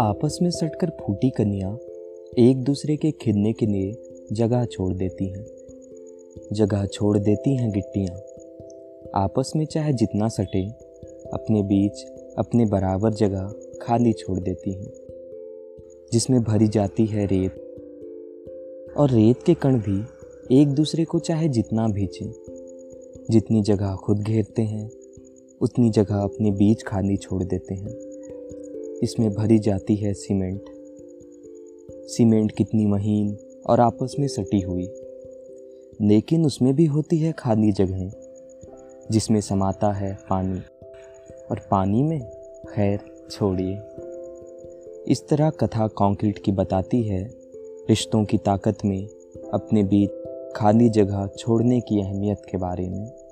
आपस में सटकर फूटी कन्या एक दूसरे के खिदने के लिए जगह छोड़ देती हैं। जगह छोड़ देती हैं गिट्टियाँ। आपस में चाहे जितना सटे, अपने बीच, अपने बराबर जगह खाली छोड़ देती हैं, जिसमें भरी जाती है रेत। और रेत के कण भी एक दूसरे को चाहे जितना भींचे, जितनी जगह खुद घेरते हैं उतनी जगह अपने बीच खाली छोड़ देते हैं। इसमें भरी जाती है सीमेंट। सीमेंट कितनी महीन और आपस में सटी हुई। लेकिन उसमें भी होती है खाली जगहें, जिसमें समाता है पानी। और पानी में खैर छोड़िए। इस तरह कथा कंक्रीट की बताती है रिश्तों की ताकत में अपने बीच खाली जगह छोड़ने की अहमियत के बारे में।